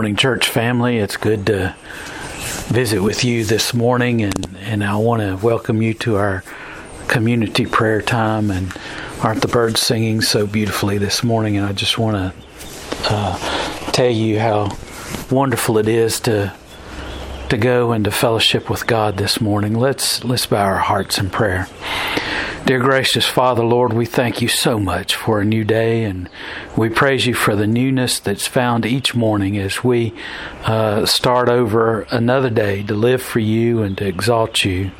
morning, church family. It's good to visit with you this morning, and, and I want to welcome you to our community prayer time. And aren't the birds singing so beautifully this morning? And I just want to uh, tell you how wonderful it is to to go into fellowship with God this morning. Let's let's bow our hearts in prayer. Dear gracious Father, Lord, we thank you so much for a new day, and we praise you for the newness that's found each morning as we uh, start over another day to live for you and to exalt you.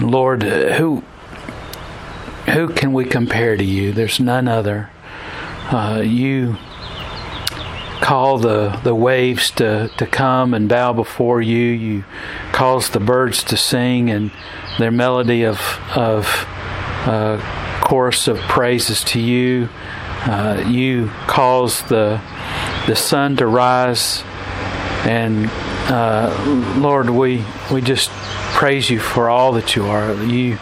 Lord, who who can we compare to you? There's none other. Uh, you call the, the waves to, to come and bow before you. You cause the birds to sing and their melody of, of uh, chorus of praises to you. Uh, you cause the, the sun to rise. And uh, Lord, we, we just praise you for all that you are. You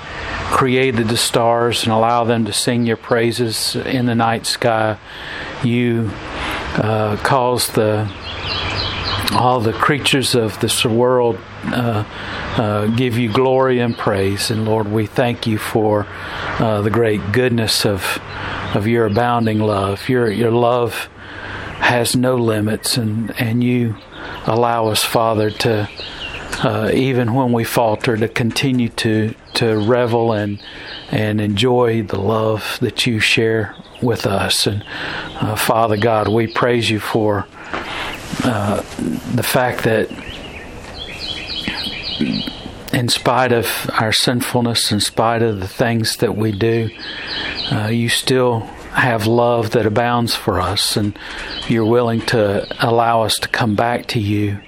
created the stars and allow them to sing your praises in the night sky. You uh, cause the all the creatures of this world uh, uh, give you glory and praise. And Lord, we thank you for uh, the great goodness of of your abounding love. Your your love has no limits, and and you allow us, Father, to uh, even when we falter, to continue to to revel and and enjoy the love that you share with us. And uh, Father God, we praise you for the fact that in spite of our sinfulness, in spite of the things that we do, uh, you still have love that abounds for us, and you're willing to allow us to come back to you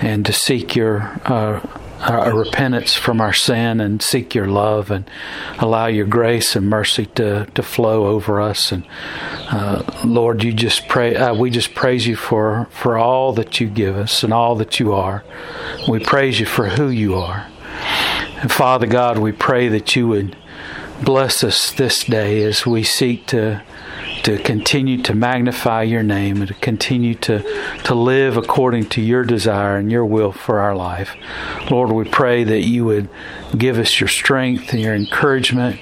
and to seek your uh, a repentance from our sin and seek your love and allow your grace and mercy to, to flow over us. And uh, Lord, you just pray. Uh, we just praise you for for all that you give us and all that you are. We praise you for who you are. And Father God, we pray that you would bless us this day as we seek to to continue to magnify your name and to continue to, to live according to your desire and your will for our life. Lord, we pray that you would give us your strength and your encouragement.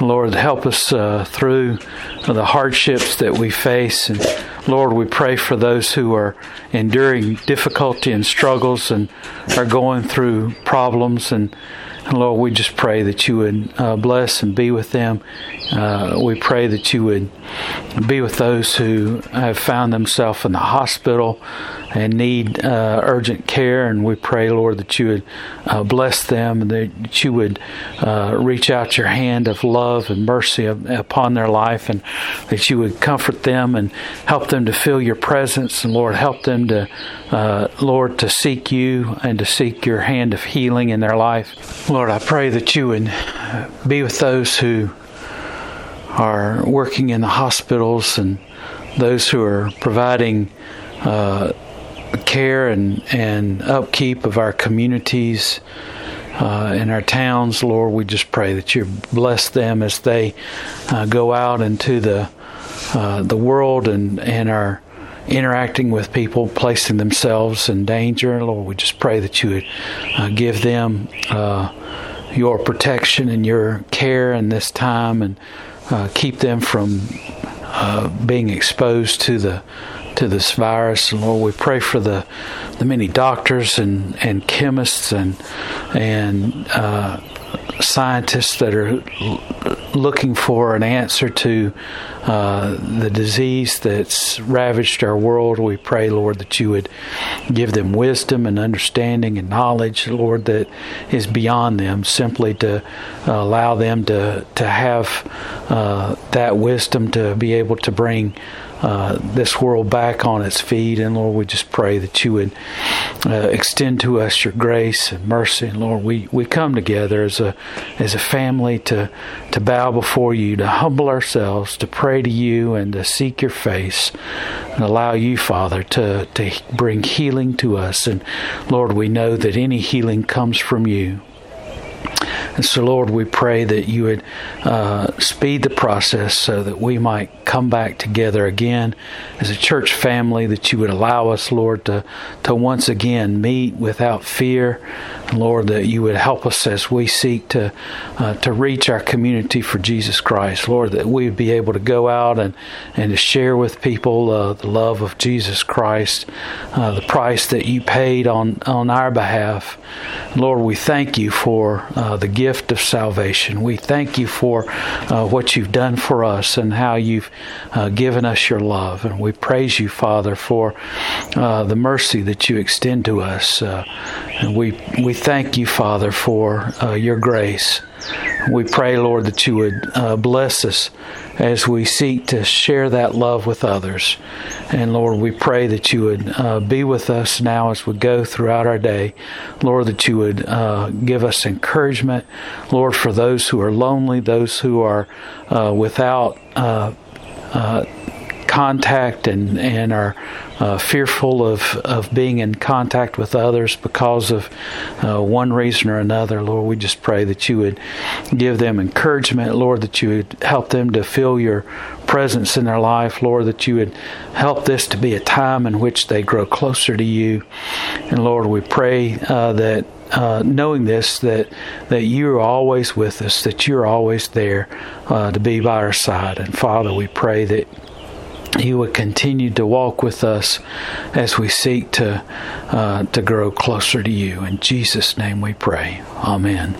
Lord, help us uh, through the hardships that we face. And Lord, we pray for those who are enduring difficulty and struggles and are going through problems and and Lord, we just pray that you would uh, bless and be with them. Uh, we pray that you would be with those who have found themselves in the hospital and need uh, urgent care. And we pray, Lord, that you would uh, bless them and that you would uh, reach out your hand of love and mercy upon their life and that you would comfort them and help them to feel your presence. And Lord, help them to, uh, Lord, to seek you and to seek your hand of healing in their life. Lord, I pray that you would be with those who are working in the hospitals and those who are providing uh, care and, and upkeep of our communities uh, in our towns, Lord, we just pray that you bless them as they uh, go out into the uh, the world and, and are interacting with people, placing themselves in danger. Lord, we just pray that you would uh, give them uh, your protection and your care in this time and uh, keep them from being exposed to the to this virus. And Lord, we pray for the, the many doctors and, and chemists and and uh, scientists that are looking for an answer to uh, the disease that's ravaged our world. We pray, Lord, that you would give them wisdom and understanding and knowledge, Lord, that is beyond them, simply to allow them to, to have uh, that wisdom to be able to bring uh, this world back on its feet. And Lord, we just pray that you would uh, extend to us your grace and mercy. And Lord, we, we come together as a as a family to to bow before you, to humble ourselves, to pray to you, and to seek your face, and allow you, Father, to to bring healing to us. And Lord, we know that any healing comes from you. And so, Lord, we pray that you would uh, speed the process so that we might come back together again as a church family, that you would allow us, Lord, to, to once again meet without fear. Lord, that you would help us as we seek to, uh, to reach our community for Jesus Christ. Lord, that we would be able to go out and, and to share with people uh, the love of Jesus Christ, uh, the price that you paid on, on our behalf. Lord, we thank you for uh, the gift of salvation. We thank you for uh, what you've done for us and how you've uh, given us your love. And we praise you, Father, for the mercy that you extend to us. And we, we thank you, Father, for uh, your grace. We pray, Lord, that you would uh, bless us as we seek to share that love with others. And Lord, we pray that you would uh, be with us now as we go throughout our day. Lord, that you would uh, give us encouragement. Lord, for those who are lonely, those who are uh, without uh, uh, contact and, and are uh, fearful of, of being in contact with others because of uh, one reason or another. Lord, we just pray that you would give them encouragement, Lord, that you would help them to feel your presence in their life, Lord, that you would help this to be a time in which they grow closer to you. And Lord, we pray uh, that uh, knowing this that that you are always with us, that you're always there uh, to be by our side. And Father, we pray that you would continue to walk with us as we seek to uh, to grow closer to you. In Jesus' name, we pray. Amen.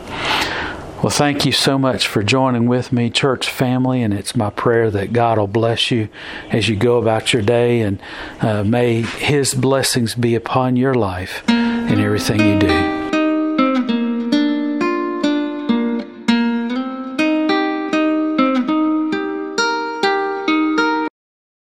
Well, thank you so much for joining with me, church family, and it's my prayer that God will bless you as you go about your day, and uh, may His blessings be upon your life in everything you do.